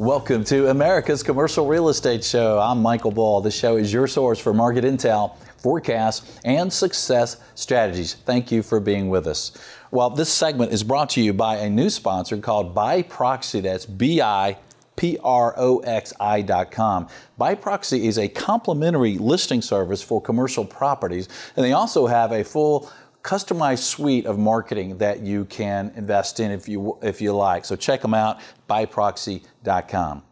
Welcome to America's Commercial Real Estate Show. I'm Michael Bull. This show is your source for market intel, forecasts, and success strategies. Thank you for being with us. Well, this segment is brought to you by a new sponsor called Biproxi. That's B I P R O X I.com. Biproxi is a complimentary listing service for commercial properties, and they also have a full customized suite of marketing that you can invest in if you if you like. So check them out, biproxi.com.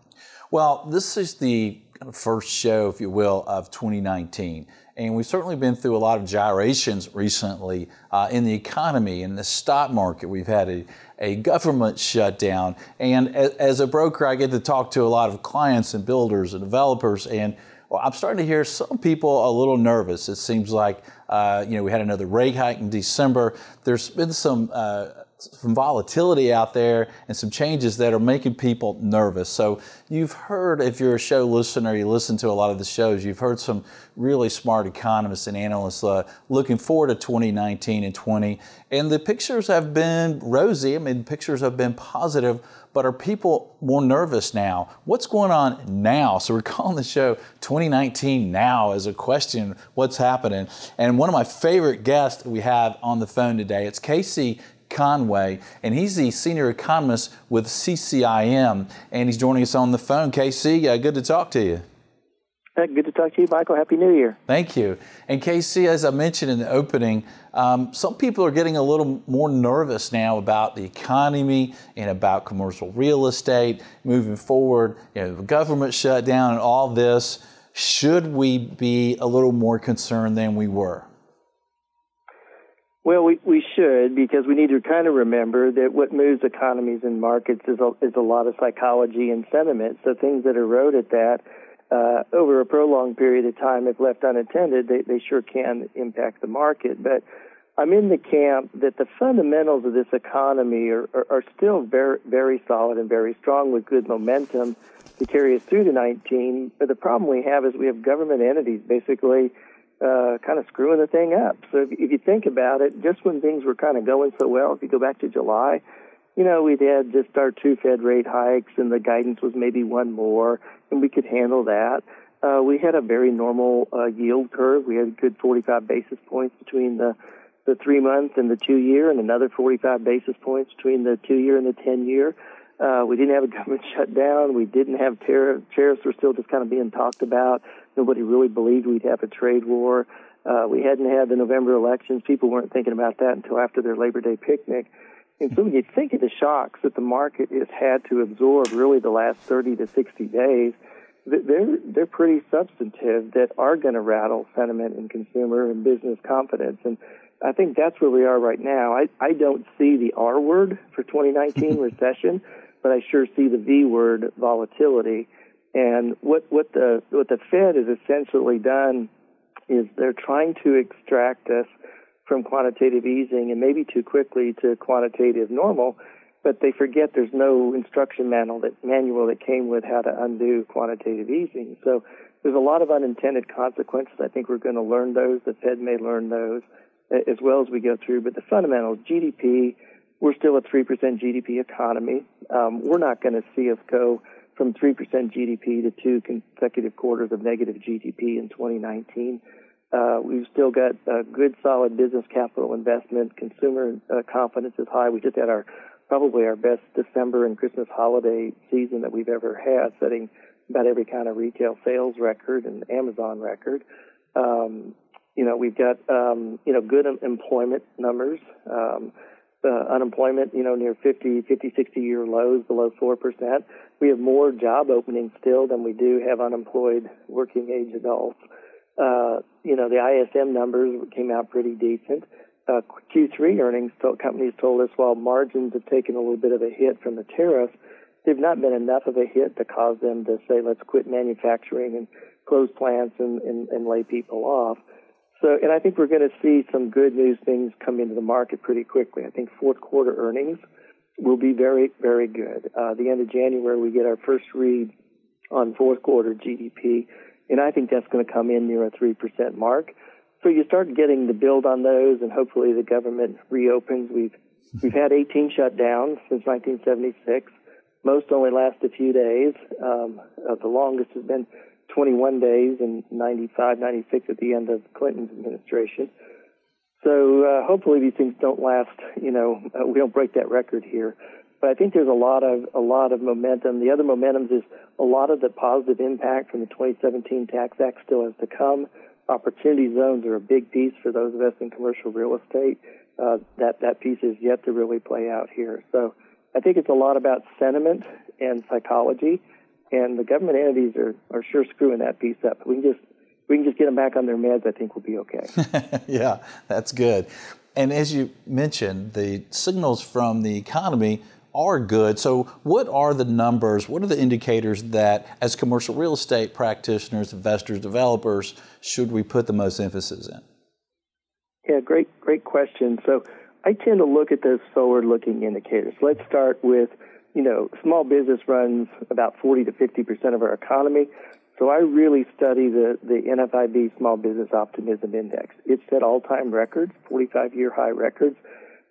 Well, this is the first show, if you will, of 2019. And we've certainly been through a lot of gyrations recently uh, in the economy, in the stock market. We've had a, a government shutdown. And as, as, a broker, I get to talk to a lot of clients and builders and developers. And well, I'm starting to hear some people a little nervous. It seems like uh, you know, we had another rate hike in December. There's been some uh, some volatility out there and some changes that are making people nervous. So you've heard, if you're a show listener, you listen to a lot of the shows, you've heard some really smart economists and analysts uh, looking forward to 2019 and 20. And the pictures have been rosy. I mean, pictures have been positive but are people more nervous now? What's going on now? So we're calling the show 2019 Now as a question, what's happening? And one of my favorite guests we have on the phone today, it's Casey Conway, and he's the senior economist with CCIM, and he's joining us on the phone. Casey, uh, good to talk to you. Good to talk to you, Michael. Happy New Year. Thank you. And Casey, as I mentioned in the opening, um, some people are getting a little more nervous now about the economy and about commercial real estate moving forward. You know, the government shutdown and all this. Should we be a little more concerned than we were? Well, we, we should because we need to kind of remember that what moves economies and markets is a, is a lot of psychology and sentiment. So things that erode at that uh, over a prolonged period of time, if left unattended, they, they sure can impact the market. But I'm in the camp that the fundamentals of this economy are, are, are still very, very solid and very strong with good momentum to carry us through to 19. But the problem we have is we have government entities basically uh, kind of screwing the thing up. So if, if you think about it, just when things were kind of going so well, if you go back to July, you know, we'd had just our two Fed rate hikes and the guidance was maybe one more and we could handle that. Uh, we had a very normal uh, yield curve. We had a good 45 basis points between the the three month and the two year, and another 45 basis points between the two year and the 10 year. Uh, we didn't have a government shutdown. We didn't have tariff, tariffs were still just kind of being talked about. Nobody really believed we'd have a trade war. Uh, we hadn't had the November elections. People weren't thinking about that until after their Labor Day picnic. And so when you think of the shocks that the market has had to absorb really the last 30 to 60 days, they're, they're pretty substantive that are going to rattle sentiment and consumer and business confidence. And I think that's where we are right now. I, I don't see the R word for 2019 recession, but I sure see the V word volatility. And what, what the, what the Fed has essentially done is they're trying to extract us from quantitative easing and maybe too quickly to quantitative normal, but they forget there's no instruction manual that manual that came with how to undo quantitative easing. So there's a lot of unintended consequences. I think we're going to learn those. The Fed may learn those as well as we go through. But the fundamentals, GDP, we're still a 3% GDP economy. Um, we're not going to see us go from 3% GDP to two consecutive quarters of negative GDP in 2019. Uh, we've still got a good, solid business capital investment. Consumer uh, confidence is high. We just had our probably our best December and Christmas holiday season that we've ever had, setting about every kind of retail sales record and Amazon record. Um, you know, we've got um, you know good employment numbers. Um, uh, unemployment, you know, near 50, 50, 60 year lows, below 4%. We have more job openings still than we do have unemployed working age adults. Uh, you know, the ISM numbers came out pretty decent. Uh, Q3 earnings told, companies told us while margins have taken a little bit of a hit from the tariffs, they've not been enough of a hit to cause them to say, let's quit manufacturing and close plants and, and, and lay people off. So, and I think we're going to see some good news things come into the market pretty quickly. I think fourth quarter earnings will be very, very good. Uh, the end of January, we get our first read on fourth quarter GDP and I think that's going to come in near a 3% mark. So you start getting the build on those, and hopefully the government reopens. We've we've had 18 shutdowns since 1976. Most only last a few days. Um, uh, the longest has been 21 days in 95, 96 at the end of Clinton's administration. So uh, hopefully these things don't last. You know, uh, we don't break that record here. But I think there's a lot of a lot of momentum. The other momentum is a lot of the positive impact from the 2017 Tax Act still has to come. Opportunity zones are a big piece for those of us in commercial real estate. Uh, that that piece is yet to really play out here. So I think it's a lot about sentiment and psychology, and the government entities are, are sure screwing that piece up. We can just we can just get them back on their meds. I think we'll be okay. yeah, that's good. And as you mentioned, the signals from the economy are good. So, what are the numbers? What are the indicators that, as commercial real estate practitioners, investors, developers, should we put the most emphasis in? Yeah, great, great question. So, I tend to look at those forward-looking indicators. Let's start with, you know, small business runs about 40 to 50 percent of our economy. So I really study the, the NFIB Small Business Optimism Index. It's set all-time records, 45-year high records,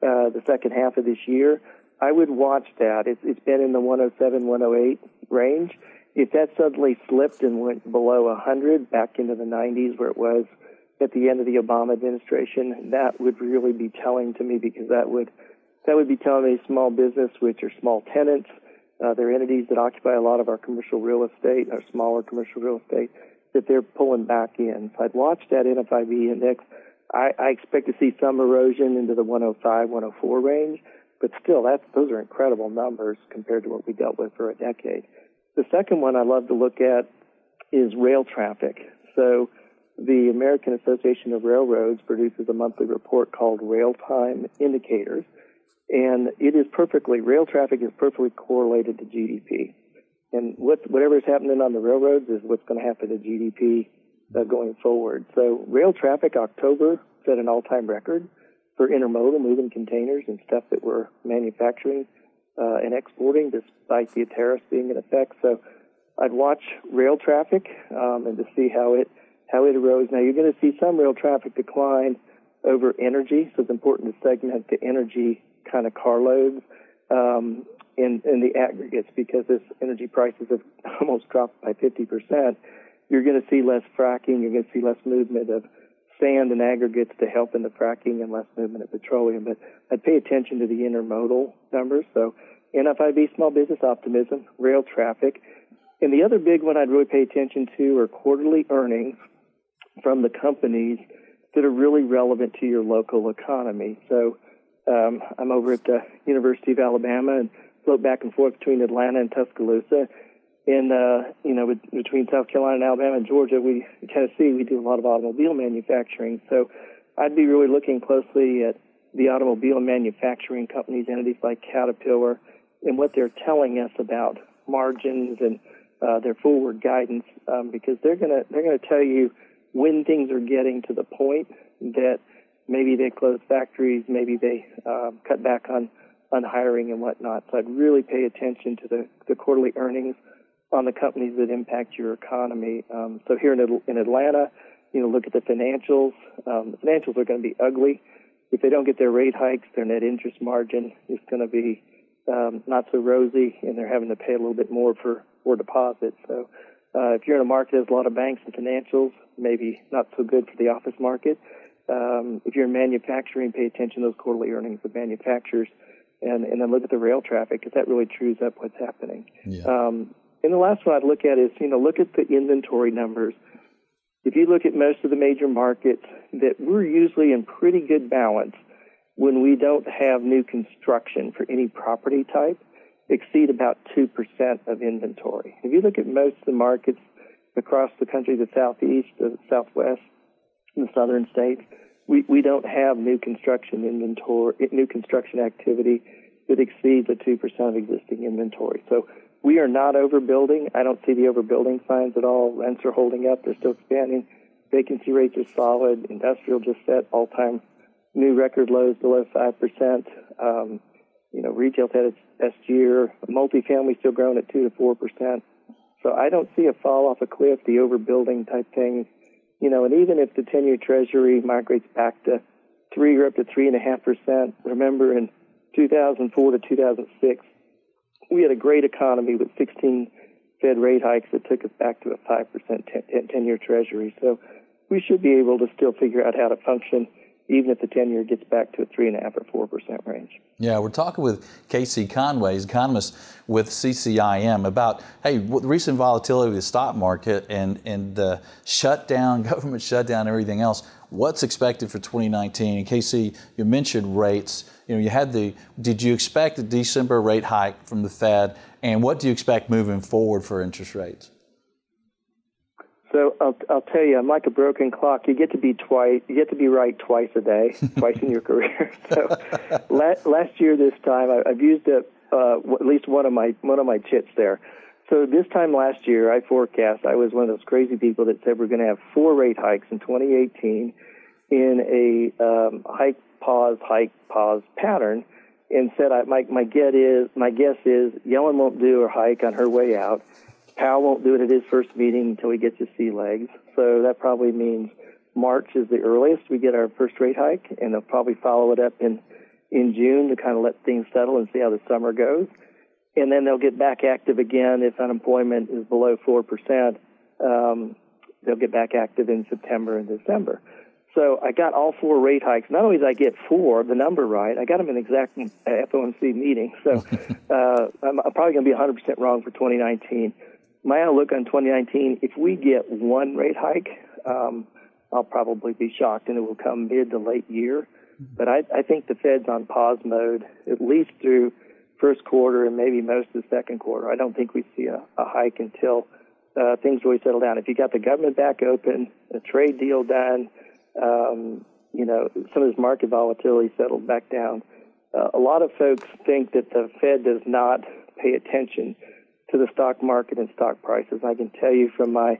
uh, the second half of this year. I would watch that. It's, it's been in the 107, 108 range. If that suddenly slipped and went below 100, back into the 90s where it was at the end of the Obama administration, that would really be telling to me because that would that would be telling me small business, which are small tenants, uh, they're entities that occupy a lot of our commercial real estate, our smaller commercial real estate, that they're pulling back in. So I'd watch that NFIB index. I, I expect to see some erosion into the 105, 104 range, but still, that's, those are incredible numbers compared to what we dealt with for a decade. The second one I love to look at is rail traffic. So the American Association of Railroads produces a monthly report called Rail Time Indicators and it is perfectly rail traffic is perfectly correlated to GDP. And what whatever is happening on the railroads is what's going to happen to GDP uh, going forward. So rail traffic October set an all-time record for intermodal moving containers and stuff that we're manufacturing uh, and exporting, despite the tariffs being in effect. So I'd watch rail traffic um, and to see how it how it erodes. Now you're going to see some rail traffic decline over energy, so it's important to segment the energy kind of carloads um, in, in the aggregates because this energy prices have almost dropped by 50%, you're going to see less fracking, you're going to see less movement of sand and aggregates to help in the fracking and less movement of petroleum. But I'd pay attention to the intermodal numbers. So NFIB small business optimism, rail traffic. And the other big one I'd really pay attention to are quarterly earnings from the companies that are really relevant to your local economy. So um, I'm over at the University of Alabama and float back and forth between Atlanta and Tuscaloosa. And, uh, you know, between South Carolina and Alabama and Georgia, we, Tennessee, we do a lot of automobile manufacturing. So I'd be really looking closely at the automobile manufacturing companies, entities like Caterpillar, and what they're telling us about margins and uh, their forward guidance, um, because they're gonna they're gonna tell you when things are getting to the point that maybe they close factories, maybe they uh, cut back on on hiring and whatnot. So I'd really pay attention to the, the quarterly earnings on the companies that impact your economy. Um, so here in, in Atlanta, you know, look at the financials. Um, the financials are going to be ugly. If they don't get their rate hikes, their net interest margin is going to be um, not so rosy, and they're having to pay a little bit more for for deposits. So uh, if you're in a market that has a lot of banks and financials, maybe not so good for the office market um, if you're in manufacturing, pay attention to those quarterly earnings of manufacturers, and, and then look at the rail traffic because that really trues up what's happening. Yeah. Um, and the last one I'd look at is, you know, look at the inventory numbers. If you look at most of the major markets, that we're usually in pretty good balance when we don't have new construction for any property type exceed about 2% of inventory. If you look at most of the markets across the country, the southeast, the southwest, the southern states, we, we don't have new construction inventory, new construction activity that exceeds the 2% of existing inventory. So we are not overbuilding. I don't see the overbuilding signs at all. Rents are holding up. They're still expanding. Vacancy rates are solid. Industrial just set all-time new record lows below 5%. Um, you know, retail's had its best year. Multifamily still growing at 2 to 4%. So I don't see a fall off a cliff, the overbuilding type things you know, and even if the 10 year treasury migrates back to three or up to three and a half percent, remember in 2004 to 2006, we had a great economy with 16 Fed rate hikes that took us back to a 5% 10 year Treasury. So we should be able to still figure out how to function even if the 10 year gets back to a 3.5 or 4% range. Yeah, we're talking with Casey Conway, he's economist with CCIM, about hey, recent volatility of the stock market and, and the shutdown, government shutdown, everything else. What's expected for 2019? And Casey, you mentioned rates. You know, you had the, did you expect a December rate hike from the Fed? And what do you expect moving forward for interest rates? So I'll, I'll tell you, I'm like a broken clock. You get to be twice. You get to be right twice a day, twice in your career. So last, last year, this time, I, I've used it, uh, at least one of my one of my chits there. So this time last year, I forecast. I was one of those crazy people that said we're going to have four rate hikes in 2018 in a um, hike pause hike pause pattern, and said I, my my get is my guess is Yellen won't do a hike on her way out Powell won't do it at his first meeting until he gets his sea legs. So that probably means March is the earliest we get our first rate hike, and they'll probably follow it up in in June to kind of let things settle and see how the summer goes. And then they'll get back active again if unemployment is below four percent. Um, they'll get back active in September and December. So I got all four rate hikes. Not only did I get four, the number right, I got them in exact FOMC meeting. So uh, I'm, I'm probably going to be 100% wrong for 2019 my outlook on 2019, if we get one rate hike, um, I'll probably be shocked, and it will come mid to late year. But I, I think the Fed's on pause mode at least through first quarter and maybe most of the second quarter. I don't think we see a, a hike until uh, things really settle down. If you got the government back open, a trade deal done, um, you know, some of this market volatility settled back down. Uh, a lot of folks think that the Fed does not pay attention to the stock market and stock prices. I can tell you from my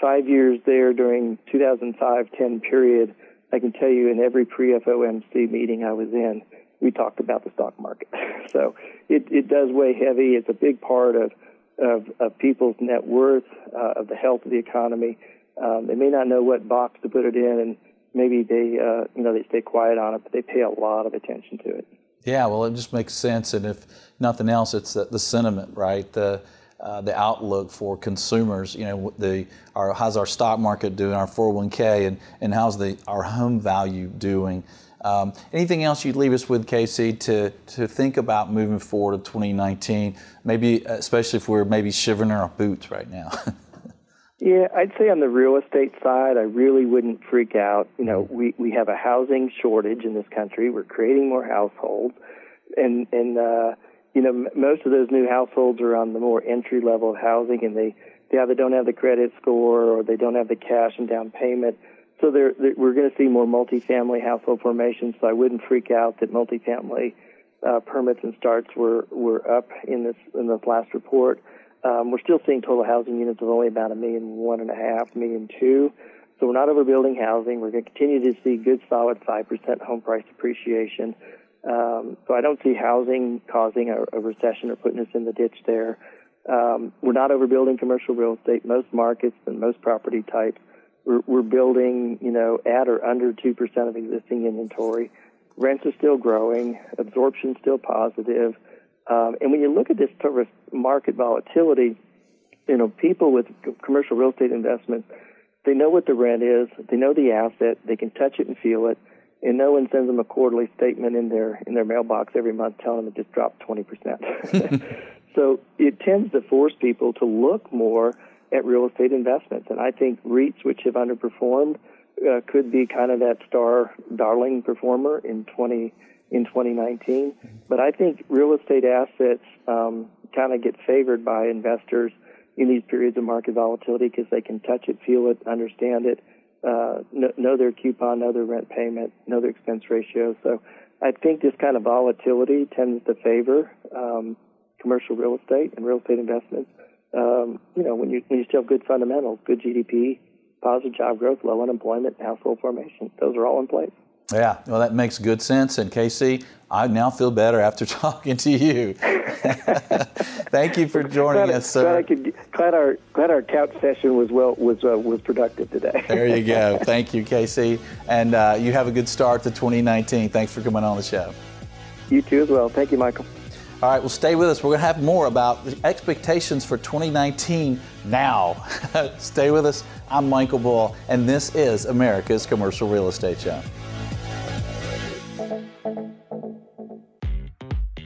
five years there during 2005-10 period, I can tell you in every pre-FOMC meeting I was in, we talked about the stock market. so it, it does weigh heavy. It's a big part of, of, of people's net worth, uh, of the health of the economy. Um, they may not know what box to put it in, and maybe they, uh, you know, they stay quiet on it, but they pay a lot of attention to it. Yeah, well, it just makes sense, and if nothing else, it's the, the sentiment, right? The uh, the outlook for consumers. You know, the our how's our stock market doing, our 401k, and and how's the our home value doing. Um, anything else you'd leave us with, Casey, to to think about moving forward of 2019? Maybe, especially if we're maybe shivering in our boots right now. Yeah, I'd say on the real estate side, I really wouldn't freak out. You know, we we have a housing shortage in this country. We're creating more households, and and uh, you know m- most of those new households are on the more entry level of housing, and they they either don't have the credit score or they don't have the cash and down payment. So they're, they're, we're going to see more multifamily household formations. So I wouldn't freak out that multifamily uh, permits and starts were were up in this in this last report. Um, we're still seeing total housing units of only about a million, one and a half, million two. So we're not overbuilding housing. We're going to continue to see good, solid 5% home price appreciation. Um, so I don't see housing causing a, a, recession or putting us in the ditch there. Um, we're not overbuilding commercial real estate. Most markets and most property types, we're, we're building, you know, at or under 2% of existing inventory. Rents are still growing. Absorption still positive. Um, and when you look at this sort of market volatility, you know, people with commercial real estate investments, they know what the rent is, they know the asset, they can touch it and feel it, and no one sends them a quarterly statement in their in their mailbox every month telling them it just dropped 20%. so it tends to force people to look more at real estate investments, and I think REITs, which have underperformed, uh, could be kind of that star darling performer in 20 in 2019. But I think real estate assets um, kind of get favored by investors in these periods of market volatility because they can touch it, feel it, understand it, uh, know, their coupon, know their rent payment, know their expense ratio. So I think this kind of volatility tends to favor um, commercial real estate and real estate investments. Um, you know, when you when you still have good fundamentals, good GDP, positive job growth, low unemployment, household formation, those are all in place. Yeah, well, that makes good sense. And Casey, I now feel better after talking to you. Thank you for joining glad, us, sir. Glad, could, glad, our glad our couch session was well was uh, was productive today. there you go. Thank you, Casey, and uh, you have a good start to 2019. Thanks for coming on the show. You too as well. Thank you, Michael. All right, well, stay with us. We're going to have more about the expectations for 2019 now. stay with us. I'm Michael Bull, and this is America's Commercial Real Estate Show.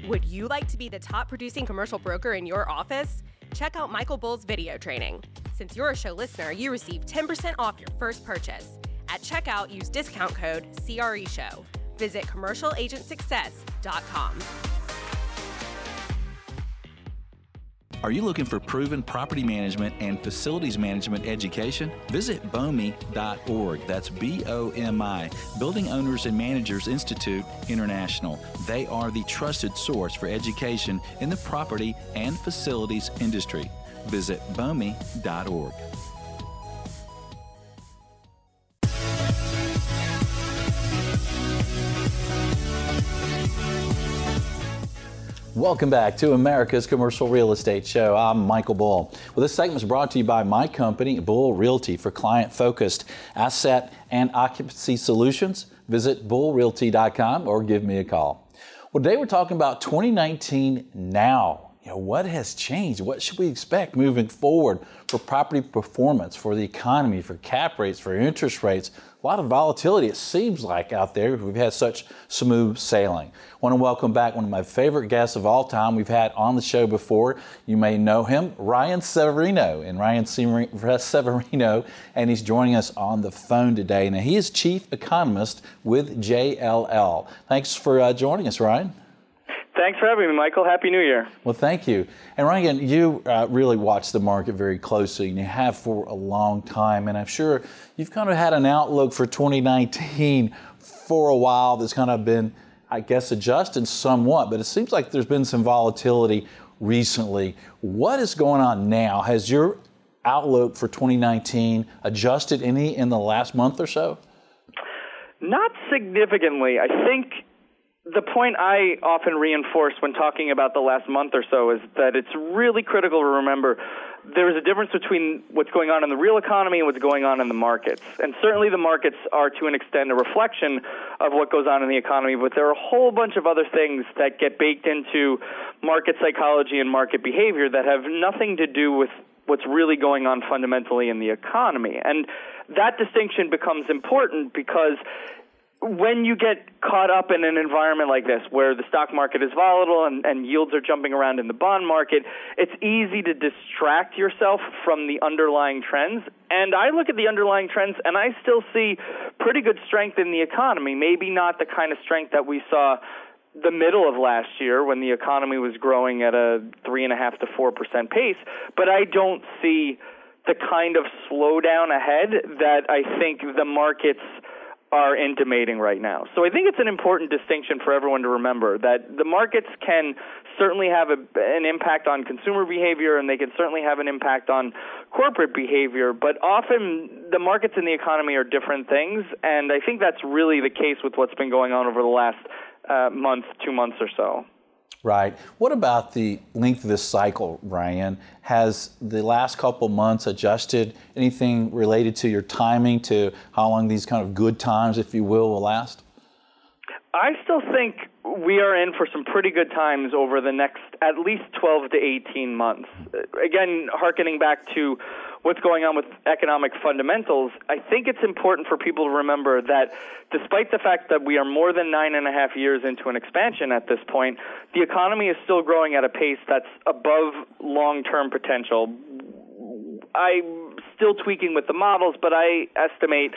Would you like to be the top producing commercial broker in your office? Check out Michael Bull's video training. Since you're a show listener, you receive 10% off your first purchase. At checkout, use discount code CRE Show. Visit commercialagentsuccess.com. Are you looking for proven property management and facilities management education? Visit BOMI.org. That's B O M I, Building Owners and Managers Institute International. They are the trusted source for education in the property and facilities industry. Visit BOMI.org. Welcome back to America's Commercial Real Estate Show. I'm Michael Bull. Well, this segment is brought to you by my company, Bull Realty, for client focused asset and occupancy solutions. Visit bullrealty.com or give me a call. Well, today we're talking about 2019 now. You know, what has changed? What should we expect moving forward for property performance, for the economy, for cap rates, for interest rates? a lot of volatility, it seems like, out there. We've had such smooth sailing. I want to welcome back one of my favorite guests of all time we've had on the show before. You may know him, Ryan Severino. And Ryan Severino, and he's joining us on the phone today. Now, he is chief economist with JLL. Thanks for uh, joining us, Ryan. Thanks for having me, Michael. Happy New Year. Well, thank you. And Ryan, you uh, really watch the market very closely, and you have for a long time. And I'm sure you've kind of had an outlook for 2019 for a while that's kind of been, I guess, adjusted somewhat. But it seems like there's been some volatility recently. What is going on now? Has your outlook for 2019 adjusted any in the last month or so? Not significantly. I think the point I often reinforce when talking about the last month or so is that it's really critical to remember there is a difference between what's going on in the real economy and what's going on in the markets. And certainly the markets are to an extent a reflection of what goes on in the economy, but there are a whole bunch of other things that get baked into market psychology and market behavior that have nothing to do with what's really going on fundamentally in the economy. And that distinction becomes important because when you get caught up in an environment like this where the stock market is volatile and, and, yields are jumping around in the bond market, it's easy to distract yourself from the underlying trends. And I look at the underlying trends and I still see pretty good strength in the economy. Maybe not the kind of strength that we saw the middle of last year when the economy was growing at a three and a half to four percent pace, but I don't see the kind of slowdown ahead that I think the markets are intimating right now. So I think it's an important distinction for everyone to remember that the markets can certainly have a, an impact on consumer behavior and they can certainly have an impact on corporate behavior, but often the markets and the economy are different things, and I think that's really the case with what's been going on over the last uh, month, two months or so. Right. What about the length of this cycle, Ryan? Has the last couple months adjusted anything related to your timing to how long these kind of good times, if you will, will last? I still think we are in for some pretty good times over the next at least 12 to 18 months. Again, harkening back to what's going on with economic fundamentals, I think it's important for people to remember that despite the fact that we are more than nine and a half years into an expansion at this point, the economy is still growing at a pace that's above long term potential. I'm still tweaking with the models, but I estimate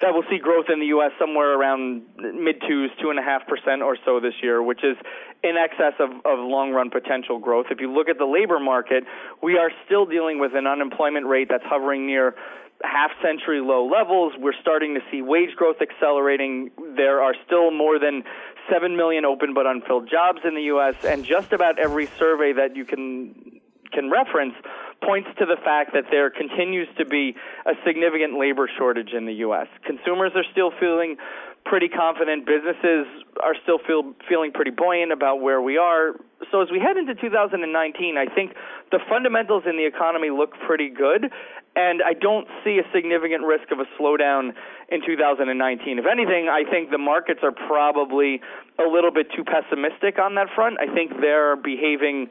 that we'll see growth in the U.S. somewhere around mid twos, two and a half percent or so this year, which is in excess of, of long run potential growth. If you look at the labor market, we are still dealing with an unemployment rate that's hovering near half century low levels. We're starting to see wage growth accelerating. There are still more than 7 million open but unfilled jobs in the U.S., and just about every survey that you can can reference points to the fact that there continues to be a significant labor shortage in the U.S. Consumers are still feeling pretty confident. Businesses are still feel, feeling pretty buoyant about where we are. So as we head into 2019, I think the fundamentals in the economy look pretty good, and I don't see a significant risk of a slowdown in 2019. If anything, I think the markets are probably a little bit too pessimistic on that front. I think they're behaving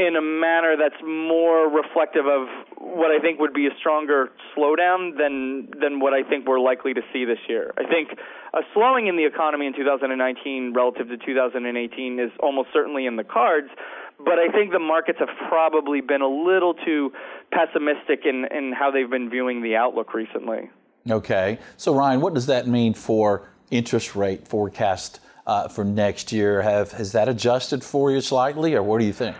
in a manner that's more reflective of what I think would be a stronger slowdown than than what I think we're likely to see this year. I think a slowing in the economy in 2019 relative to 2018 is almost certainly in the cards, but I think the markets have probably been a little too pessimistic in in how they've been viewing the outlook recently. Okay. So Ryan, what does that mean for interest rate forecast uh, for next year? Have has that adjusted for you slightly or what do you think?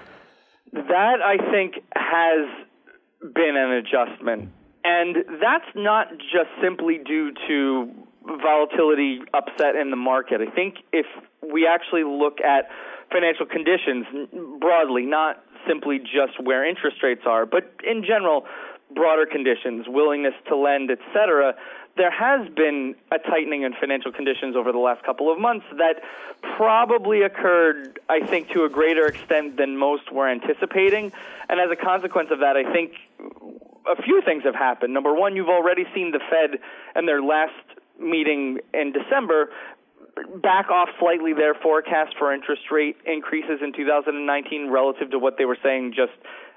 That I think has been an adjustment. And that's not just simply due to volatility upset in the market. I think if we actually look at financial conditions broadly, not simply just where interest rates are, but in general, broader conditions, willingness to lend, etc., there has been a tightening in financial conditions over the last couple of months that probably occurred, I think, to a greater extent than most were anticipating. And as a consequence of that, I think a few things have happened. Number one, you've already seen the Fed and their last meeting in December back off slightly their forecast for interest rate increases in 2019 relative to what they were saying just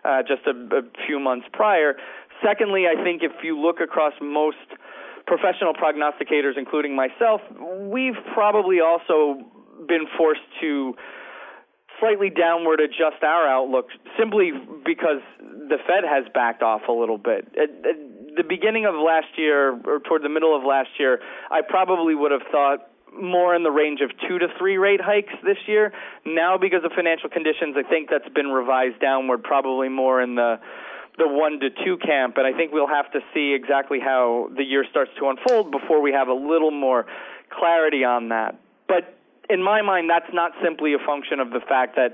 uh, just a, a few months prior. Secondly, I think if you look across most professional prognosticators, including myself, we've probably also been forced to slightly downward adjust our outlook simply because the Fed has backed off a little bit. At, the beginning of last year, or toward the middle of last year, I probably would have thought more in the range of two to three rate hikes this year. Now, because of financial conditions, I think that's been revised downward, probably more in the the one to two camp, and I think we'll have to see exactly how the year starts to unfold before we have a little more clarity on that. But in my mind, that's not simply a function of the fact that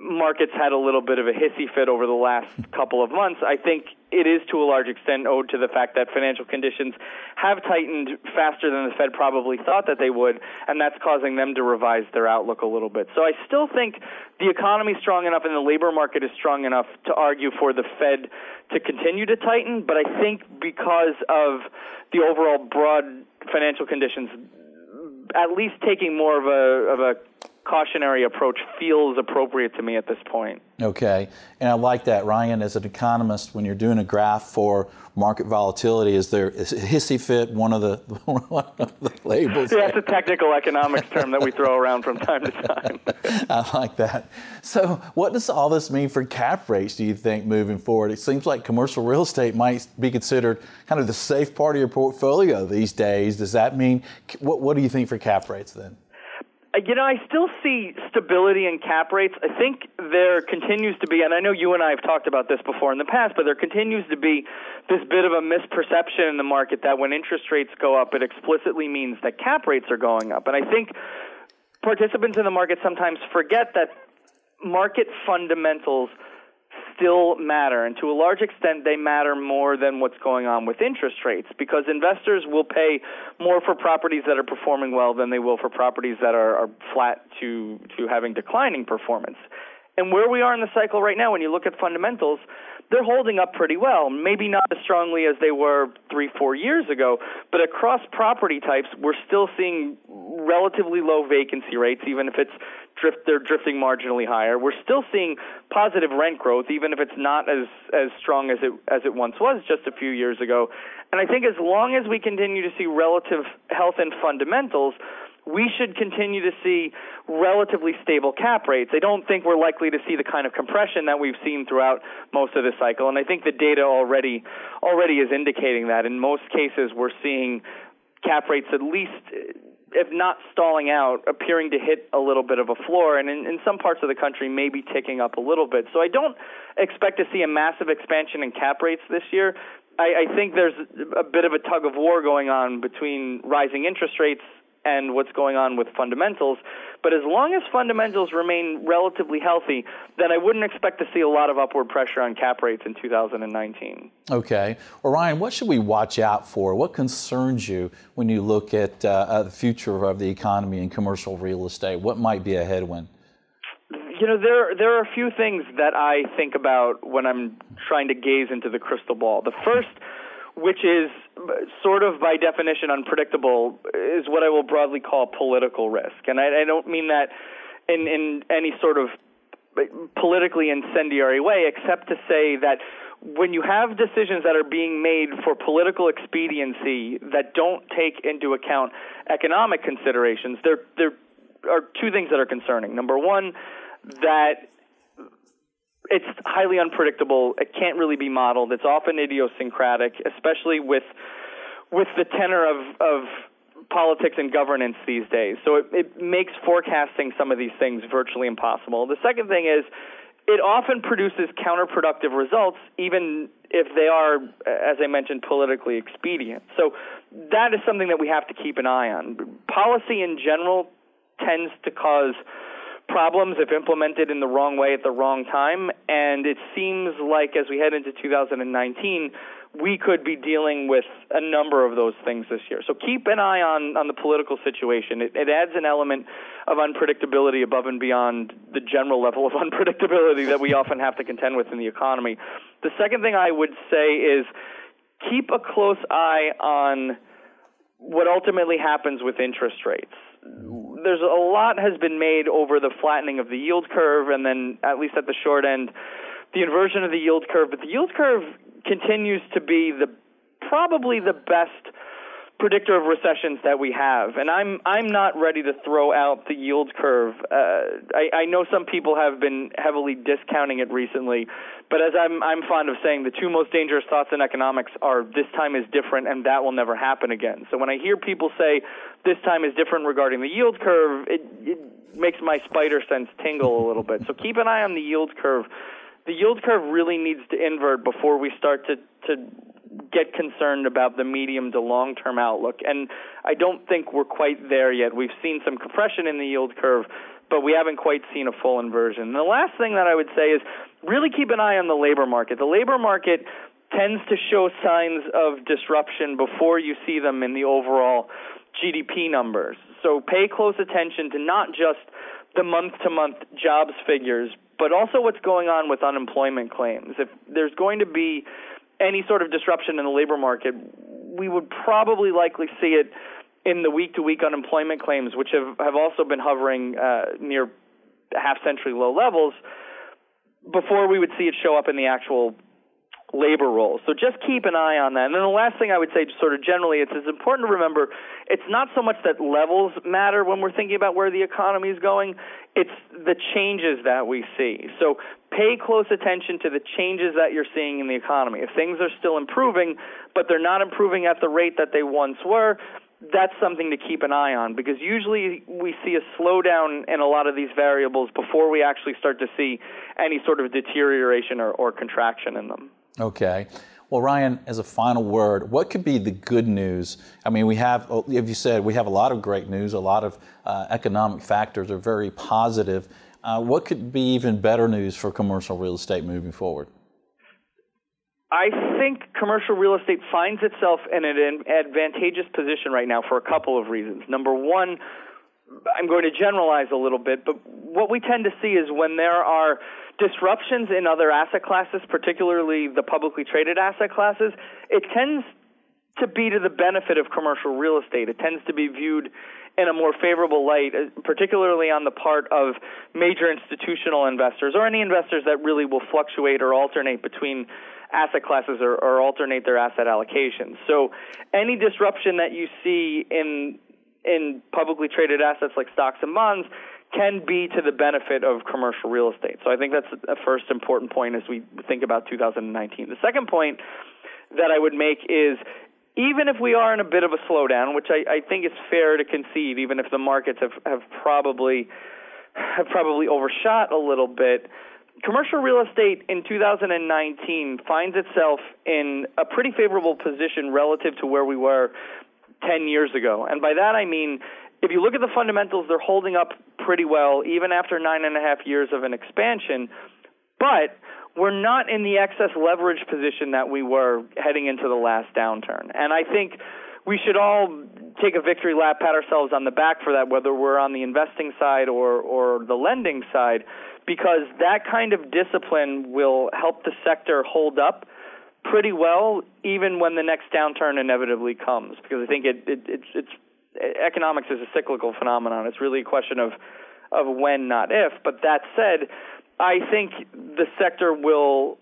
markets had a little bit of a hissy fit over the last couple of months. I think it is to a large extent owed to the fact that financial conditions have tightened faster than the Fed probably thought that they would, and that's causing them to revise their outlook a little bit. So I still think the economy is strong enough and the labor market is strong enough to argue for the Fed to continue to tighten, but I think because of the overall broad financial conditions, at least taking more of a of a cautionary approach feels appropriate to me at this point. Okay, and I like that, Ryan. As an economist, when you're doing a graph for market volatility, is there is hissy fit one of the one of the labels? Yeah, it's a technical economics term that we throw around from time to time. I like that. So, what does all this mean for cap rates? Do you think moving forward? It seems like commercial real estate might be considered kind of the safe part of your portfolio these days. Does that mean what? What do you think for cap rates then? You know, I still see stability in cap rates. I think there continues to be, and I know you and I have talked about this before in the past, but there continues to be this bit of a misperception in the market that when interest rates go up, it explicitly means that cap rates are going up. And I think participants in the market sometimes forget that market fundamentals still matter, and to a large extent, they matter more than what's going on with interest rates because investors will pay more for properties that are performing well than they will for properties that are, are flat to, to having declining performance. And where we are in the cycle right now, when you look at fundamentals, they're holding up pretty well. Maybe not as strongly as they were three, four years ago, but across property types, we're still seeing relatively low vacancy rates, even if it's drift, they're drifting marginally higher. We're still seeing positive rent growth, even if it's not as as strong as it as it once was just a few years ago. And I think as long as we continue to see relative health and fundamentals, we should continue to see relatively stable cap rates. I don't think we're likely to see the kind of compression that we've seen throughout most of the cycle, and I think the data already already is indicating that. In most cases, we're seeing cap rates at least if not stalling out, appearing to hit a little bit of a floor, and in, in some parts of the country, maybe ticking up a little bit. So I don't expect to see a massive expansion in cap rates this year. I, I think there's a bit of a tug of war going on between rising interest rates and what's going on with fundamentals. But as long as fundamentals remain relatively healthy, then I wouldn't expect to see a lot of upward pressure on cap rates in 2019. Okay. Ryan, what should we watch out for? What concerns you when you look at uh, the future of the economy and commercial real estate? What might be a headwind? you know, there there are a few things that I think about when I'm trying to gaze into the crystal ball. The first, which is sort of by definition unpredictable, is what I will broadly call political risk, and I, I don't mean that in in any sort of politically incendiary way, except to say that when you have decisions that are being made for political expediency that don't take into account economic considerations, there there are two things that are concerning. Number one, that it's highly unpredictable. It can't really be modeled. It's often idiosyncratic, especially with with the tenor of of politics and governance these days. So it, it makes forecasting some of these things virtually impossible. The second thing is it often produces counterproductive results, even if they are, as I mentioned, politically expedient. So that is something that we have to keep an eye on. Policy in general tends to cause problems if implemented in the wrong way at the wrong time, and it seems like as we head into 2019, we could be dealing with a number of those things this year. So keep an eye on, on the political situation. It, it adds an element of unpredictability above and beyond the general level of unpredictability that we often have to contend with in the economy. The second thing I would say is keep a close eye on what ultimately happens with interest rates. There's a lot has been made over the flattening of the yield curve, and then at least at the short end, the inversion of the yield curve. But the yield curve continues to be the probably the best predictor of recessions that we have. And I'm I'm not ready to throw out the yield curve. Uh, I, I know some people have been heavily discounting it recently, but as I'm I'm fond of saying, the two most dangerous thoughts in economics are this time is different and that will never happen again. So when I hear people say this time is different regarding the yield curve, it, it makes my spider sense tingle a little bit. So keep an eye on the yield curve the yield curve really needs to invert before we start to to get concerned about the medium to long term outlook. And I don't think we're quite there yet. We've seen some compression in the yield curve, but we haven't quite seen a full inversion. And the last thing that I would say is really keep an eye on the labor market. The labor market tends to show signs of disruption before you see them in the overall GDP numbers. So pay close attention to not just the month to month jobs figures, but also what's going on with unemployment claims. If there's going to be any sort of disruption in the labor market, we would probably likely see it in the week to week unemployment claims, which have, have also been hovering uh, near half century low levels, before we would see it show up in the actual labor rolls. So just keep an eye on that. And then the last thing I would say, sort of generally, it's, it's important to remember it's not so much that levels matter when we're thinking about where the economy is going, it's the changes that we see. So pay close attention to the changes that you're seeing in the economy. If things are still improving, but they're not improving at the rate that they once were, that's something to keep an eye on because usually we see a slowdown in a lot of these variables before we actually start to see any sort of deterioration or, or contraction in them. Okay. Well, Ryan, as a final word, what could be the good news? I mean, we have, as you said, we have a lot of great news. A lot of uh, economic factors are very positive. Uh, what could be even better news for commercial real estate moving forward? I think commercial real estate finds itself in an advantageous position right now for a couple of reasons. Number one, I'm going to generalize a little bit, but what we tend to see is when there are disruptions in other asset classes, particularly the publicly traded asset classes, it tends to be to the benefit of commercial real estate. It tends to be viewed in a more favorable light, uh, particularly on the part of major institutional investors or any investors that really will fluctuate or alternate between asset classes or, or alternate their asset allocations. So any disruption that you see in in publicly traded assets like stocks and bonds can be to the benefit of commercial real estate. So I think that's a first important point as we think about 2019. The second point that I would make is even if we are in a bit of a slowdown, which I, I think is fair to concede, even if the markets have, have probably have probably overshot a little bit, commercial real estate in 2019 finds itself in a pretty favorable position relative to where we were 10 years ago. And by that I mean if you look at the fundamentals, they're holding up pretty well, even after nine and a half years of an expansion. But we're not in the excess leverage position that we were heading into the last downturn. And I think we should all take a victory lap, pat ourselves on the back for that, whether we're on the investing side or or the lending side, because that kind of discipline will help the sector hold up pretty well, even when the next downturn inevitably comes. Because I think it, it it's it's economics is a cyclical phenomenon. It's really a question of of when, not if. But that said, I think the sector will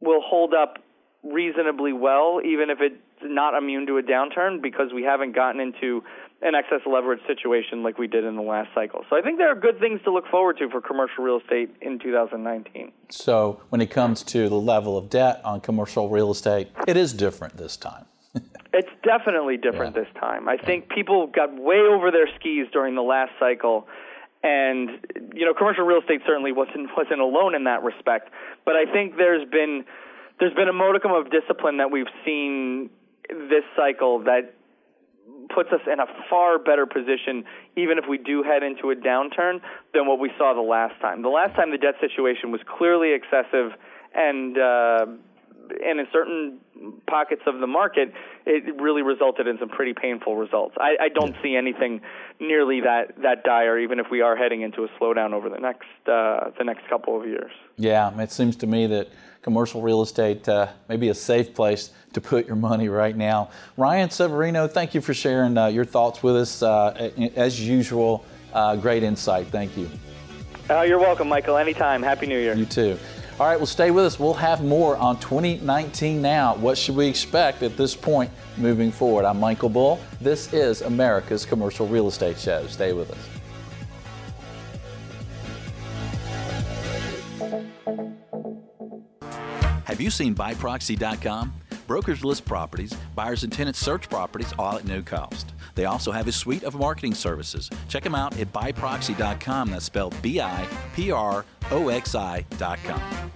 will hold up reasonably well, even if it's not immune to a downturn, because we haven't gotten into an excess leverage situation like we did in the last cycle. So I think there are good things to look forward to for commercial real estate in 2019. So when it comes to the level of debt on commercial real estate, it is different this time. it's definitely different yeah. this time. I think people got way over their skis during the last cycle and you know commercial real estate certainly wasn't wasn't alone in that respect but i think there's been there's been a modicum of discipline that we've seen this cycle that puts us in a far better position, even if we do head into a downturn, than what we saw the last time. The last time the debt situation was clearly excessive, and uh, and in certain pockets of the market, it really resulted in some pretty painful results. I, I don't see anything nearly that that dire, even if we are heading into a slowdown over the next uh, the next couple of years. Yeah, it seems to me that commercial real estate uh, may be a safe place to put your money right now. Ryan Severino, thank you for sharing uh, your thoughts with us. Uh, as usual, uh, great insight. Thank you. Uh, you're welcome, Michael. Anytime. Happy New Year. You too. All right, well, stay with us. We'll have more on 2019 now. What should we expect at this point moving forward? I'm Michael Bull. This is America's Commercial Real Estate Show. Stay with us. Have you seen biproxi.com? Brokers list properties, buyers and tenants search properties all at no cost. They also have a suite of marketing services. Check them out at biproxi.com. That's spelled B I P R O X I.com.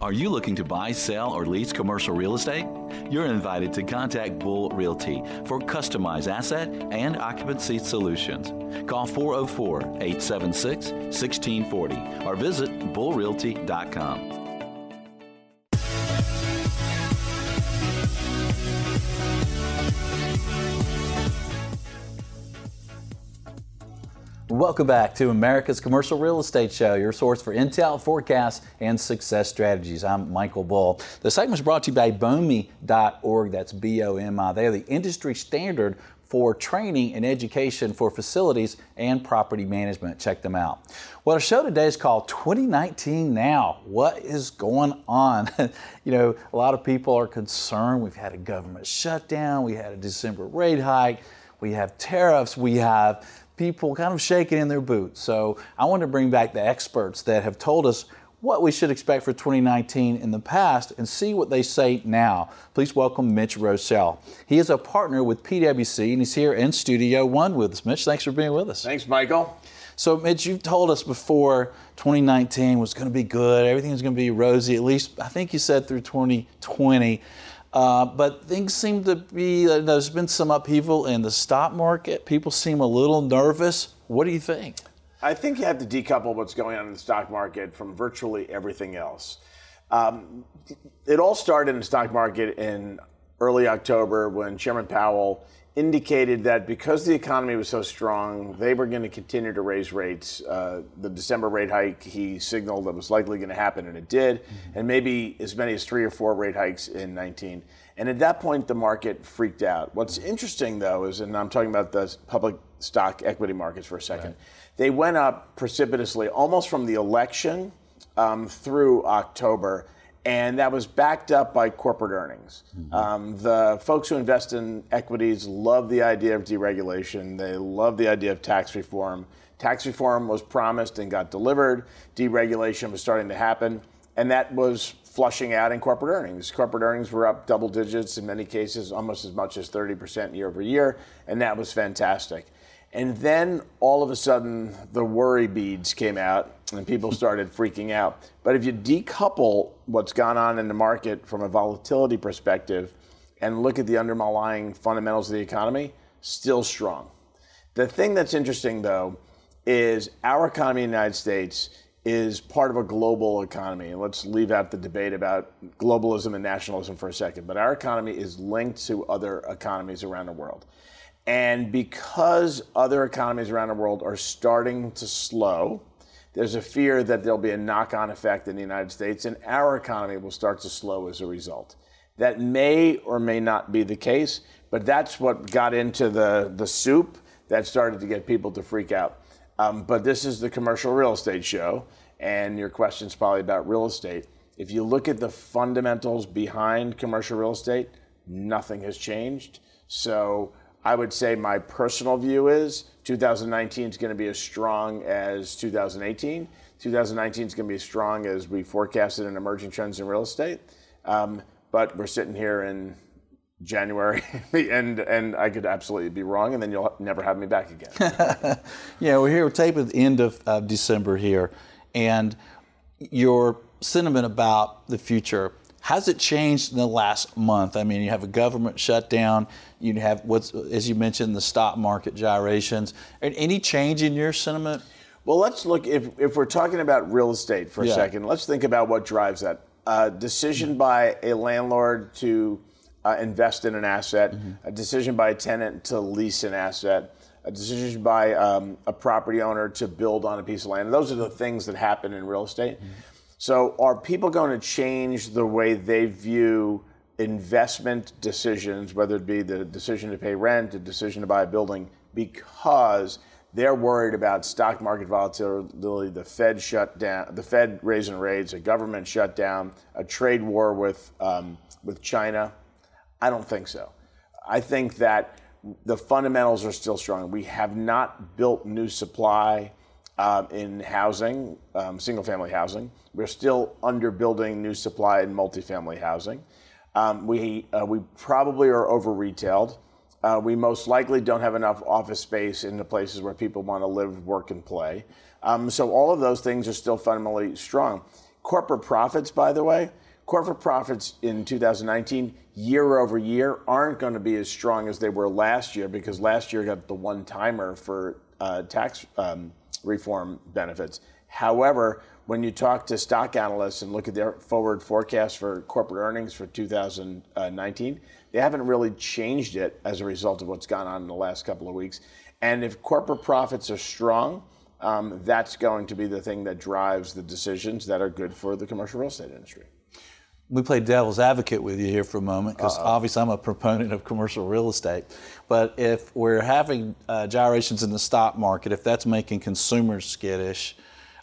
Are you looking to buy, sell, or lease commercial real estate? You're invited to contact Bull Realty for customized asset and occupancy solutions. Call 404 876 1640 or visit bullrealty.com. Welcome back to America's Commercial Real Estate Show, your source for intel, forecasts, and success strategies. I'm Michael Bull. The segment is brought to you by BOMI.org. That's B O M I. They are the industry standard for training and education for facilities and property management. Check them out. Well, our show today is called 2019 Now. What is going on? you know, a lot of people are concerned. We've had a government shutdown, we had a December rate hike, we have tariffs, we have people kind of shaking in their boots. So I want to bring back the experts that have told us what we should expect for 2019 in the past and see what they say now. Please welcome Mitch Roschelle. He is a partner with PwC and he's here in Studio One with us. Mitch, thanks for being with us. Thanks, Michael. So, Mitch, you've told us before 2019 was going to be good, everything was going to be rosy, at least I think you said through 2020. Uh, but things seem to be, uh, there's been some upheaval in the stock market. People seem a little nervous. What do you think? I think you have to decouple what's going on in the stock market from virtually everything else. Um, it all started in the stock market in early October when Chairman Powell indicated that because the economy was so strong, they were going to continue to raise rates. Uh, the December rate hike he signaled that was likely going to happen, and it did, mm-hmm. and maybe as many as three or four rate hikes in 19. And at that point, the market freaked out. What's interesting, though, is, and I'm talking about the public stock equity markets for a second, right. they went up precipitously almost from the election um, through October and that was backed up by corporate earnings. Mm-hmm. Um, the folks who invest in equities love the idea of deregulation. They love the idea of tax reform. Tax reform was promised and got delivered. Deregulation was starting to happen, and that was flushing out in corporate earnings. Corporate earnings were up double digits in many cases, almost as much as 30% year over year, and that was fantastic. And then all of a sudden, the worry beads came out and people started freaking out. But if you decouple what's gone on in the market from a volatility perspective and look at the underlying fundamentals of the economy, still strong. The thing that's interesting, though, is our economy in the United States is part of a global economy. And let's leave out the debate about globalism and nationalism for a second. But our economy is linked to other economies around the world. And because other economies around the world are starting to slow, there's a fear that there'll be a knock on effect in the United States and our economy will start to slow as a result. That may or may not be the case, but that's what got into the, the soup that started to get people to freak out. Um, but this is the commercial real estate show, and your question's probably about real estate. If you look at the fundamentals behind commercial real estate, nothing has changed. So I would say my personal view is 2019 is going to be as strong as 2018. 2019 is going to be as strong as we forecasted in emerging trends in real estate. Um, but we're sitting here in January, and and I could absolutely be wrong, and then you'll never have me back again. yeah, we're here. We're taping at the end of, of December here, and your sentiment about the future has it changed in the last month? I mean, you have a government shutdown. You have what's, as you mentioned, the stock market gyrations. Any change in your sentiment? Well, let's look. If if we're talking about real estate for a yeah. second, let's think about what drives that. A decision by a landlord to uh, invest in an asset, mm-hmm. a decision by a tenant to lease an asset, a decision by um, a property owner to build on a piece of land. Those are the things that happen in real estate. Mm-hmm. So, are people going to change the way they view investment decisions, whether it be the decision to pay rent, the decision to buy a building, because they're worried about stock market volatility, the Fed shut down, the Fed raising rates, a government shutdown, a trade war with um, with China? I don't think so. I think that the fundamentals are still strong. We have not built new supply um, in housing, um, single family housing. We're still underbuilding new supply in multifamily housing. Um, we, uh, we probably are over retailed. Uh, we most likely don't have enough office space in the places where people want to live, work, and play. Um, so all of those things are still fundamentally strong. Corporate profits, by the way, corporate profits in 2019 year over year aren't going to be as strong as they were last year because last year got the one timer for uh, tax um, reform benefits. However, when you talk to stock analysts and look at their forward forecast for corporate earnings for 2019, they haven't really changed it as a result of what's gone on in the last couple of weeks. And if corporate profits are strong, um, that's going to be the thing that drives the decisions that are good for the commercial real estate industry we play devil's advocate with you here for a moment because obviously I'm a proponent of commercial real estate. But if we're having uh, gyrations in the stock market, if that's making consumers skittish,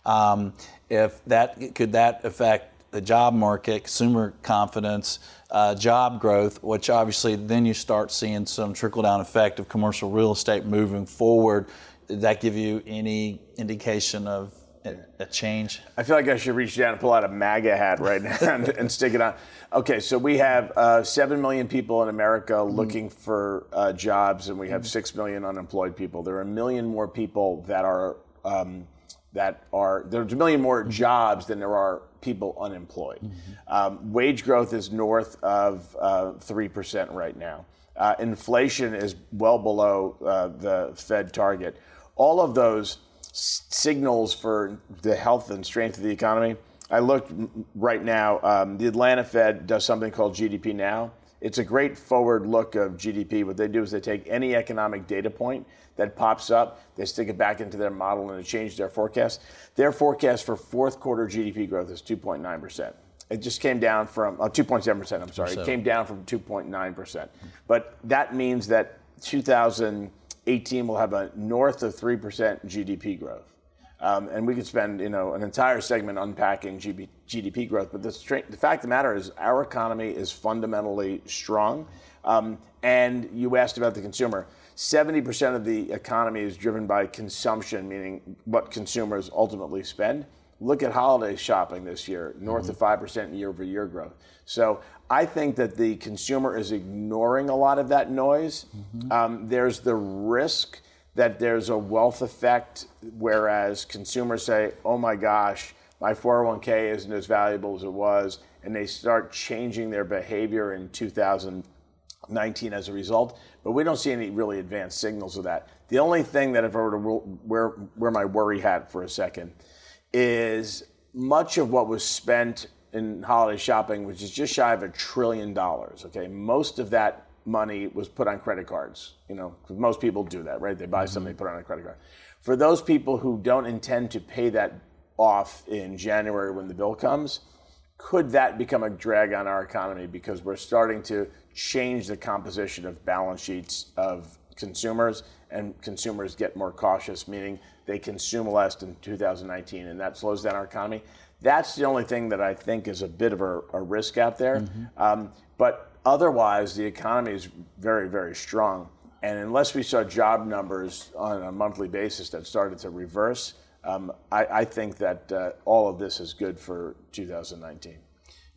um, if that could that affect the job market, consumer confidence, uh, job growth, which obviously then you start seeing some trickle down effect of commercial real estate moving forward. Did that give you any indication of a change? I feel like I should reach down and pull out a MAGA hat right now and, and, stick it on. Okay, so we have uh, 7 million people in America mm-hmm. looking for uh, jobs, and we have mm-hmm. 6 million unemployed people. There are a million more people that are. Um, that are there's a million more mm-hmm. jobs than there are people unemployed. Mm-hmm. Um, wage growth is north of uh, three percent right now. Uh, inflation is well below uh, the Fed target. All of those signals for the health and strength of the economy. I looked right now. Um, the Atlanta Fed does something called GDP Now. It's a great forward look of GDP. What they do is they take any economic data point that pops up, they stick it back into their model, and they change their forecast. Their forecast for fourth quarter GDP growth is 2.9 percent. It just came down from uh, 2.7 percent. I'm sorry, it came down from 2.9 percent. But that means that 2000 18 will have a north of 3% GDP growth. Um, and we could spend you know an entire segment unpacking GDP growth. But the, the, fact of the matter is, our economy is fundamentally strong. Um, and you asked about the consumer. 70% of the economy is driven by consumption, meaning what consumers ultimately spend. Look at holiday shopping this year, north mm-hmm. of 5% year over year growth. So I think that the consumer is ignoring a lot of that noise. Mm-hmm. Um, there's the risk that there's a wealth effect, whereas consumers say, oh my gosh, my 401k isn't as valuable as it was, and they start changing their behavior in 2019 as a result. But we don't see any really advanced signals of that. The only thing that if I were to wear, wear my worry hat for a second, is much of what was spent in holiday shopping, which is just shy of a trillion dollars. Okay, most of that money was put on credit cards. You know, because most people do that, right? They buy mm-hmm. something, they put it on a credit card. For those people who don't intend to pay that off in January when the bill comes, could that become a drag on our economy because we're starting to change the composition of balance sheets of consumers and consumers get more cautious, meaning they consume less in 2019 and that slows down our economy. That's the only thing that I think is a bit of a, a risk out there. Mm-hmm. Um, but otherwise, the economy is very, very strong. And unless we saw job numbers on a monthly basis that started to reverse, um, I, I, think that uh, all of this is good for 2019.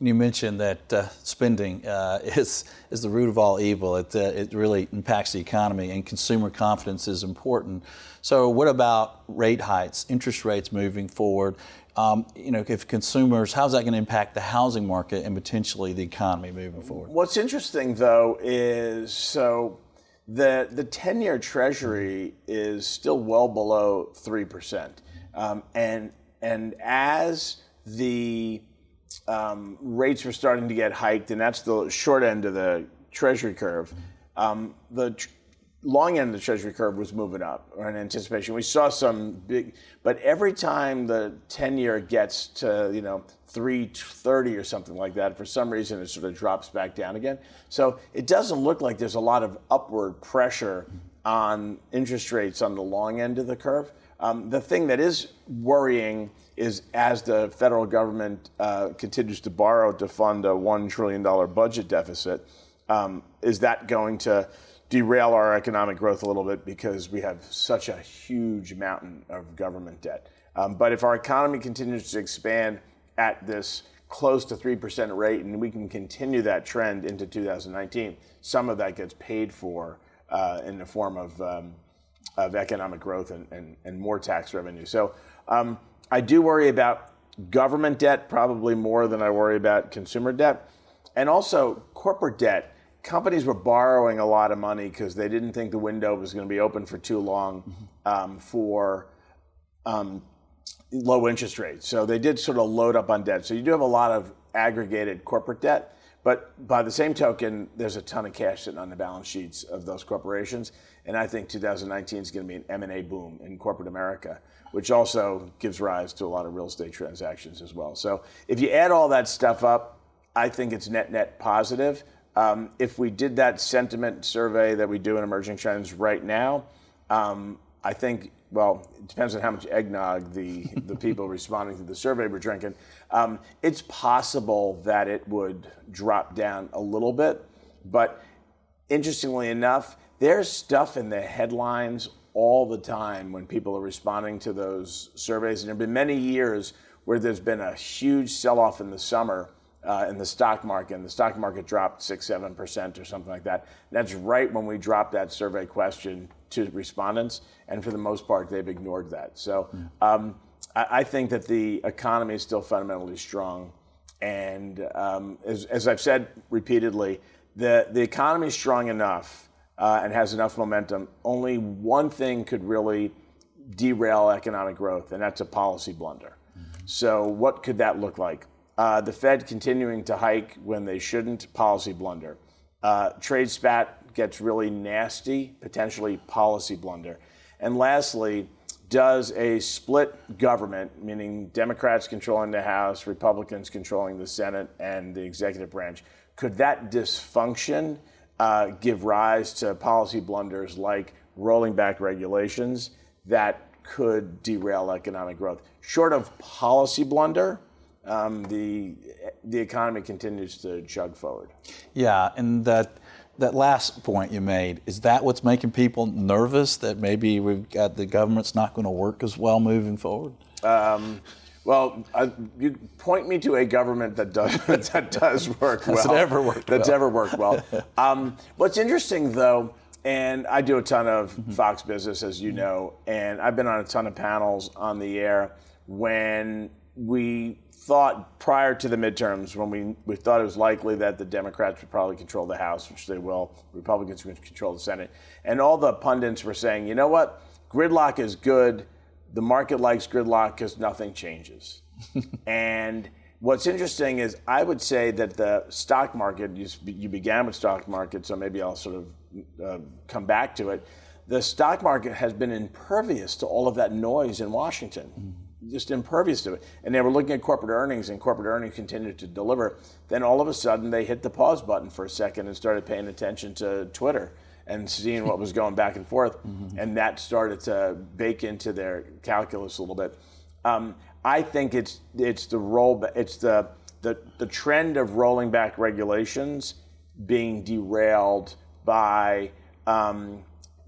You mentioned that uh, spending uh, is is the root of all evil. It uh, it really impacts the economy, and consumer confidence is important. So, what about rate hikes, interest rates moving forward? Um, you know, if consumers, how's that going to impact the housing market and potentially the economy moving forward? What's interesting, though, is so the the ten year Treasury is still well below three percent, um, and and as the um, rates were starting to get hiked, and that's the short end of the Treasury curve. Um, the tr- long end of the Treasury curve was moving up in anticipation. We saw some big, but every time the 10 year gets to, you know, 330 or something like that, for some reason it sort of drops back down again. So it doesn't look like there's a lot of upward pressure on interest rates on the long end of the curve. Um, the thing that is worrying is as the federal government uh, continues to borrow to fund a $1 trillion budget deficit, um, is that going to derail our economic growth a little bit because we have such a huge mountain of government debt? Um, but if our economy continues to expand at this close to 3% rate and we can continue that trend into 2019, some of that gets paid for uh, in the form of, um, of economic growth and, and, and, more tax revenue. So um, I do worry about government debt probably more than I worry about consumer debt. And also corporate debt. Companies were borrowing a lot of money because they didn't think the window was going to be open for too long um, for um, low interest rates. So they did sort of load up on debt. So you do have a lot of aggregated corporate debt. But by the same token, there's a ton of cash sitting on the balance sheets of those corporations. And I think 2019 is going to be an M&A boom in corporate America which also gives rise to a lot of real estate transactions as well. So if you add all that stuff up, I think it's net net positive. Um, if we did that sentiment survey that we do in Emerging Trends right now, um, I think, well, it depends on how much eggnog the, the people responding to the survey were drinking. Um, it's possible that it would drop down a little bit, but interestingly enough, there's stuff in the headlines all the time when people are responding to those surveys. And there have been many years where there's been a huge sell off in the summer uh, in the stock market, and the stock market dropped six, seven percent or something like that. That's right when we dropped that survey question to respondents, and for the most part, they've ignored that. So um, I, I, think that the economy is still fundamentally strong, and um, as, as I've said repeatedly, the the economy is strong enough uh, and has enough momentum, only one thing could really derail economic growth, and that's a policy blunder. Mm-hmm. So, what could that look like? Uh, the Fed continuing to hike when they shouldn't, policy blunder. Uh, trade spat gets really nasty, potentially policy blunder. And lastly, does a split government, meaning Democrats controlling the House, Republicans controlling the Senate and the executive branch, could that dysfunction uh, give rise to policy blunders like rolling back regulations that could derail economic growth. Short of policy blunder, um, the the economy continues to chug forward. Yeah, and that that last point you made is that what's making people nervous that maybe we've got the government's not going to work as well moving forward. Um, well, uh, you point me to a government that does that does work well. That's ever worked. That's well. ever worked well. Um, what's interesting though, and I do a ton of mm-hmm. Fox Business, as you know, and I've been on a ton of panels on the air when we thought prior to the midterms, when we, we thought it was likely that the Democrats would probably control the House, which they will, Republicans would control the Senate, and all the pundits were saying, you know what, gridlock is good the market likes gridlock because nothing changes. and what's interesting is I would say that the stock market, you, you began with stock market, so maybe I'll sort of uh, come back to it. The stock market has been impervious to all of that noise in Washington. Mm-hmm just impervious to it. And they were looking at corporate earnings, and corporate earnings continued to deliver. Then all of a sudden, they hit the pause button for a second and started paying attention to Twitter and seeing what was going back and forth. Mm-hmm. And that started to bake into their calculus a little bit. Um, I think it's it's the roll it's the, the the trend of rolling back regulations being derailed by um,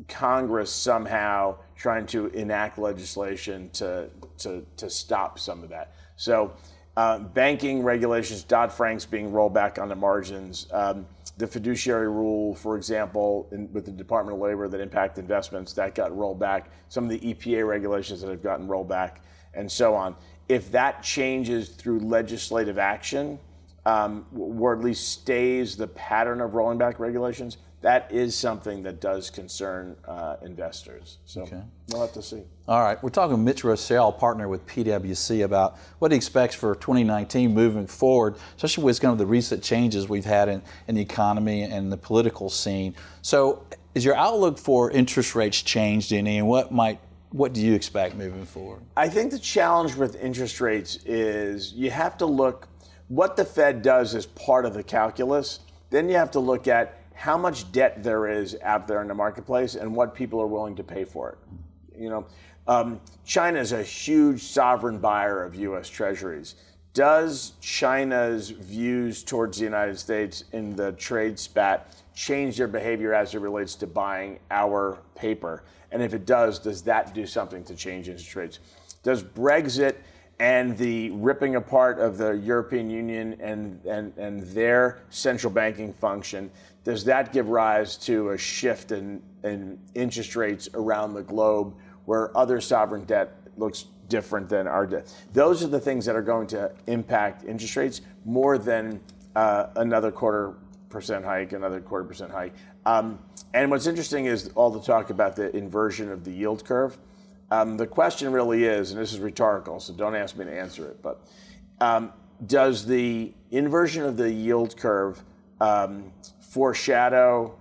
Congress somehow trying to enact legislation to, to, to stop some of that. So, uh, banking regulations, Dodd Frank's being rolled back on the margins. Um, the fiduciary rule, for example, in, with the Department of Labor that impact investments, that got rolled back. Some of the EPA regulations that have gotten rolled back, and so on. If that changes through legislative action, um, or at least stays the pattern of rolling back regulations, that is something that does concern uh, investors. So okay. we'll have to see. All right. We're talking with Mitch Roschelle, partner with PwC, about what he expects for 2019 moving forward, especially with kind of the recent changes we've had in, in the economy and the political scene. So, is your outlook for interest rates changed any, and what might what do you expect moving forward? I think the challenge with interest rates is you have to look what the Fed does as part of the calculus. Then you have to look at how much debt there is out there in the marketplace and what people are willing to pay for it. You know, um, China is a huge sovereign buyer of U.S. Treasuries. Does China's views towards the United States in the trade spat change their behavior as it relates to buying our paper? And if it does, does that do something to change interest rates? Does Brexit and the ripping apart of the European Union and, and, and their central banking function, does that give rise to a shift in, in interest rates around the globe where other sovereign debt looks different than our debt? Those are the things that are going to impact interest rates more than uh, another quarter percent hike, another quarter percent hike. Um, and what's interesting is all the talk about the inversion of the yield curve. Um, the question really is, and this is rhetorical, so don't ask me to answer it, but um, does the inversion of the yield curve um, foreshadow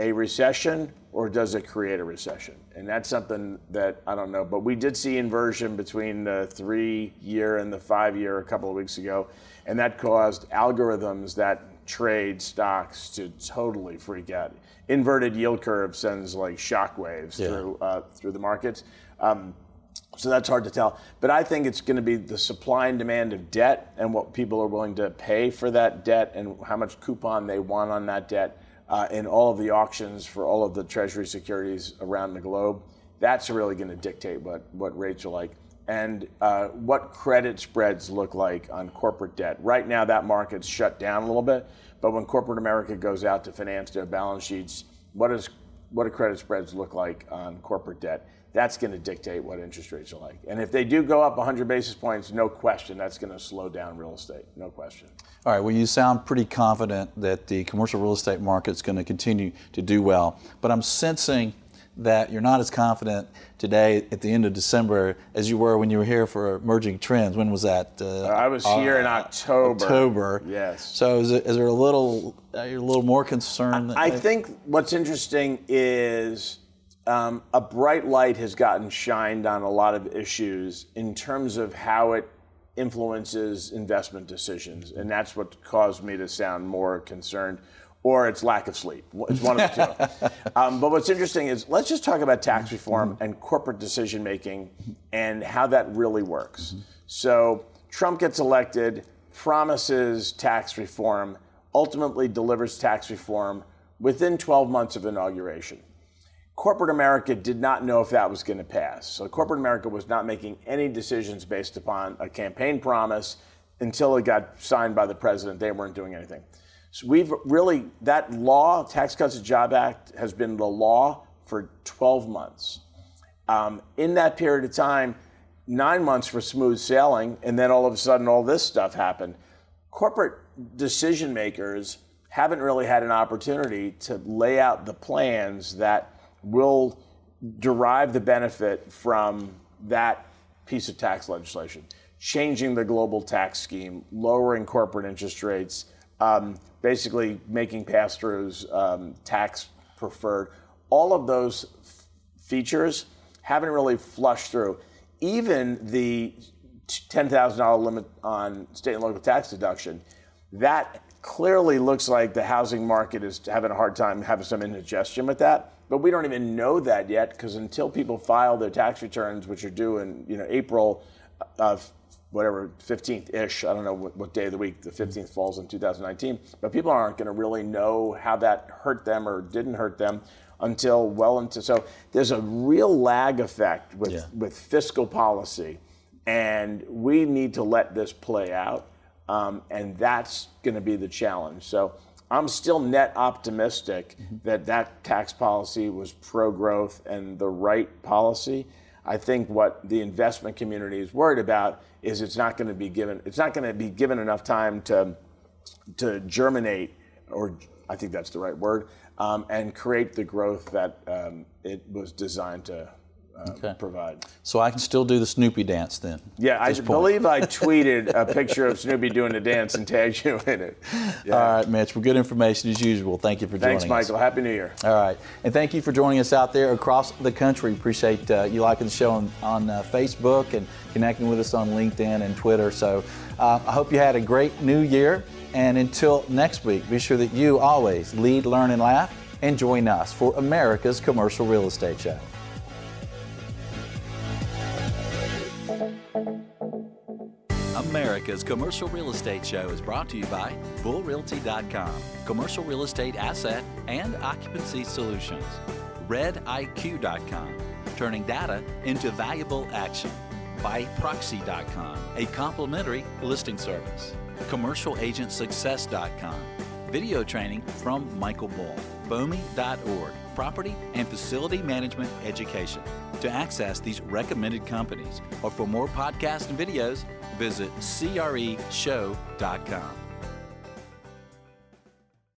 a recession or does it create a recession? And that's something that I don't know. But we did see inversion between the three year and the five year a couple of weeks ago, and that caused algorithms that trade stocks to totally freak out. Inverted yield curve sends like shockwaves yeah. through uh, through the markets. Um, so that's hard to tell. But I think it's going to be the supply and demand of debt and what people are willing to pay for that debt and how much coupon they want on that debt uh, in all of the auctions for all of the Treasury securities around the globe. That's really going to dictate what, what rates are like and uh, what credit spreads look like on corporate debt. Right now, that market's shut down a little bit, but when corporate America goes out to finance their balance sheets, what, is, what do credit spreads look like on corporate debt? That's going to dictate what interest rates are like. And if they do go up 100 basis points, no question, that's going to slow down real estate. No question. All right. Well, you sound pretty confident that the commercial real estate market is going to continue to do well. But I'm sensing that you're not as confident today at the end of December as you were when you were here for emerging trends. When was that? Uh, I was here uh, in October. October. Yes. So is, it, is there a little? Uh, you're a little more concerned. I, I think what's interesting is um, a bright light has gotten shined on a lot of issues in terms of how it influences investment decisions, and that's what caused me to sound more concerned. Or it's lack of sleep. It's one of the two. Um, but what's interesting is let's just talk about tax reform and corporate decision making and how that really works. So Trump gets elected, promises tax reform, ultimately delivers tax reform within 12 months of inauguration corporate America did not know if that was going to pass. So corporate America was not making any decisions based upon a campaign promise until it got signed by the president. They weren't doing anything. So we've really, that law, Tax Cuts and Job Act, has been the law for 12 months. Um, in that period of time, nine months were smooth sailing, and then all of a sudden, all this stuff happened. Corporate decision makers haven't really had an opportunity to lay out the plans that will derive the benefit from that piece of tax legislation, changing the global tax scheme, lowering corporate interest rates, um, basically making pass throughs um, tax preferred. All of those f- features haven't really flushed through. Even the $10,000 limit on state and local tax deduction, that clearly looks like the housing market is having a hard time having some indigestion with that. But we don't even know that yet because until people file their tax returns, which are due in you know April of whatever 15th ish, I don't know what, what, day of the week the 15th falls in 2019, but people aren't going to really know how that hurt them or didn't hurt them until well into so there's a real lag effect with yeah. with fiscal policy and we need to let this play out um, and that's going to be the challenge. So I'm still net optimistic mm-hmm. that that tax policy was pro growth and the right policy. I think what the investment community is worried about is it's not going to be given it's not going to be given enough time to to germinate or I think that's the right word um, and create the growth that um, it was designed to uh, okay. provide. So I can still do the Snoopy dance then? Yeah, I point. believe I tweeted a picture of Snoopy doing the dance and tagged you in it. Yeah. All right, Mitch. Well, good information as usual. Thank you for joining Thanks, Michael. Us. Happy New Year. All right. And thank you for joining us out there across the country. Appreciate uh, you liking the show on, on uh, Facebook and connecting with us on LinkedIn and Twitter. So uh, I hope you had a great new year. And until next week, be sure that you always lead, learn, and laugh and join us for America's Commercial Real Estate Show. America's Commercial Real Estate Show is brought to you by BullRealty.com, commercial real estate asset and occupancy solutions. RedIQ.com, turning data into valuable action. Biproxi.com, a complimentary listing service. CommercialAgentSuccess.com, video training from Michael Bull. BOMI.org, property and facility management education. To access these recommended companies or for more podcasts and videos, visit creshow.com.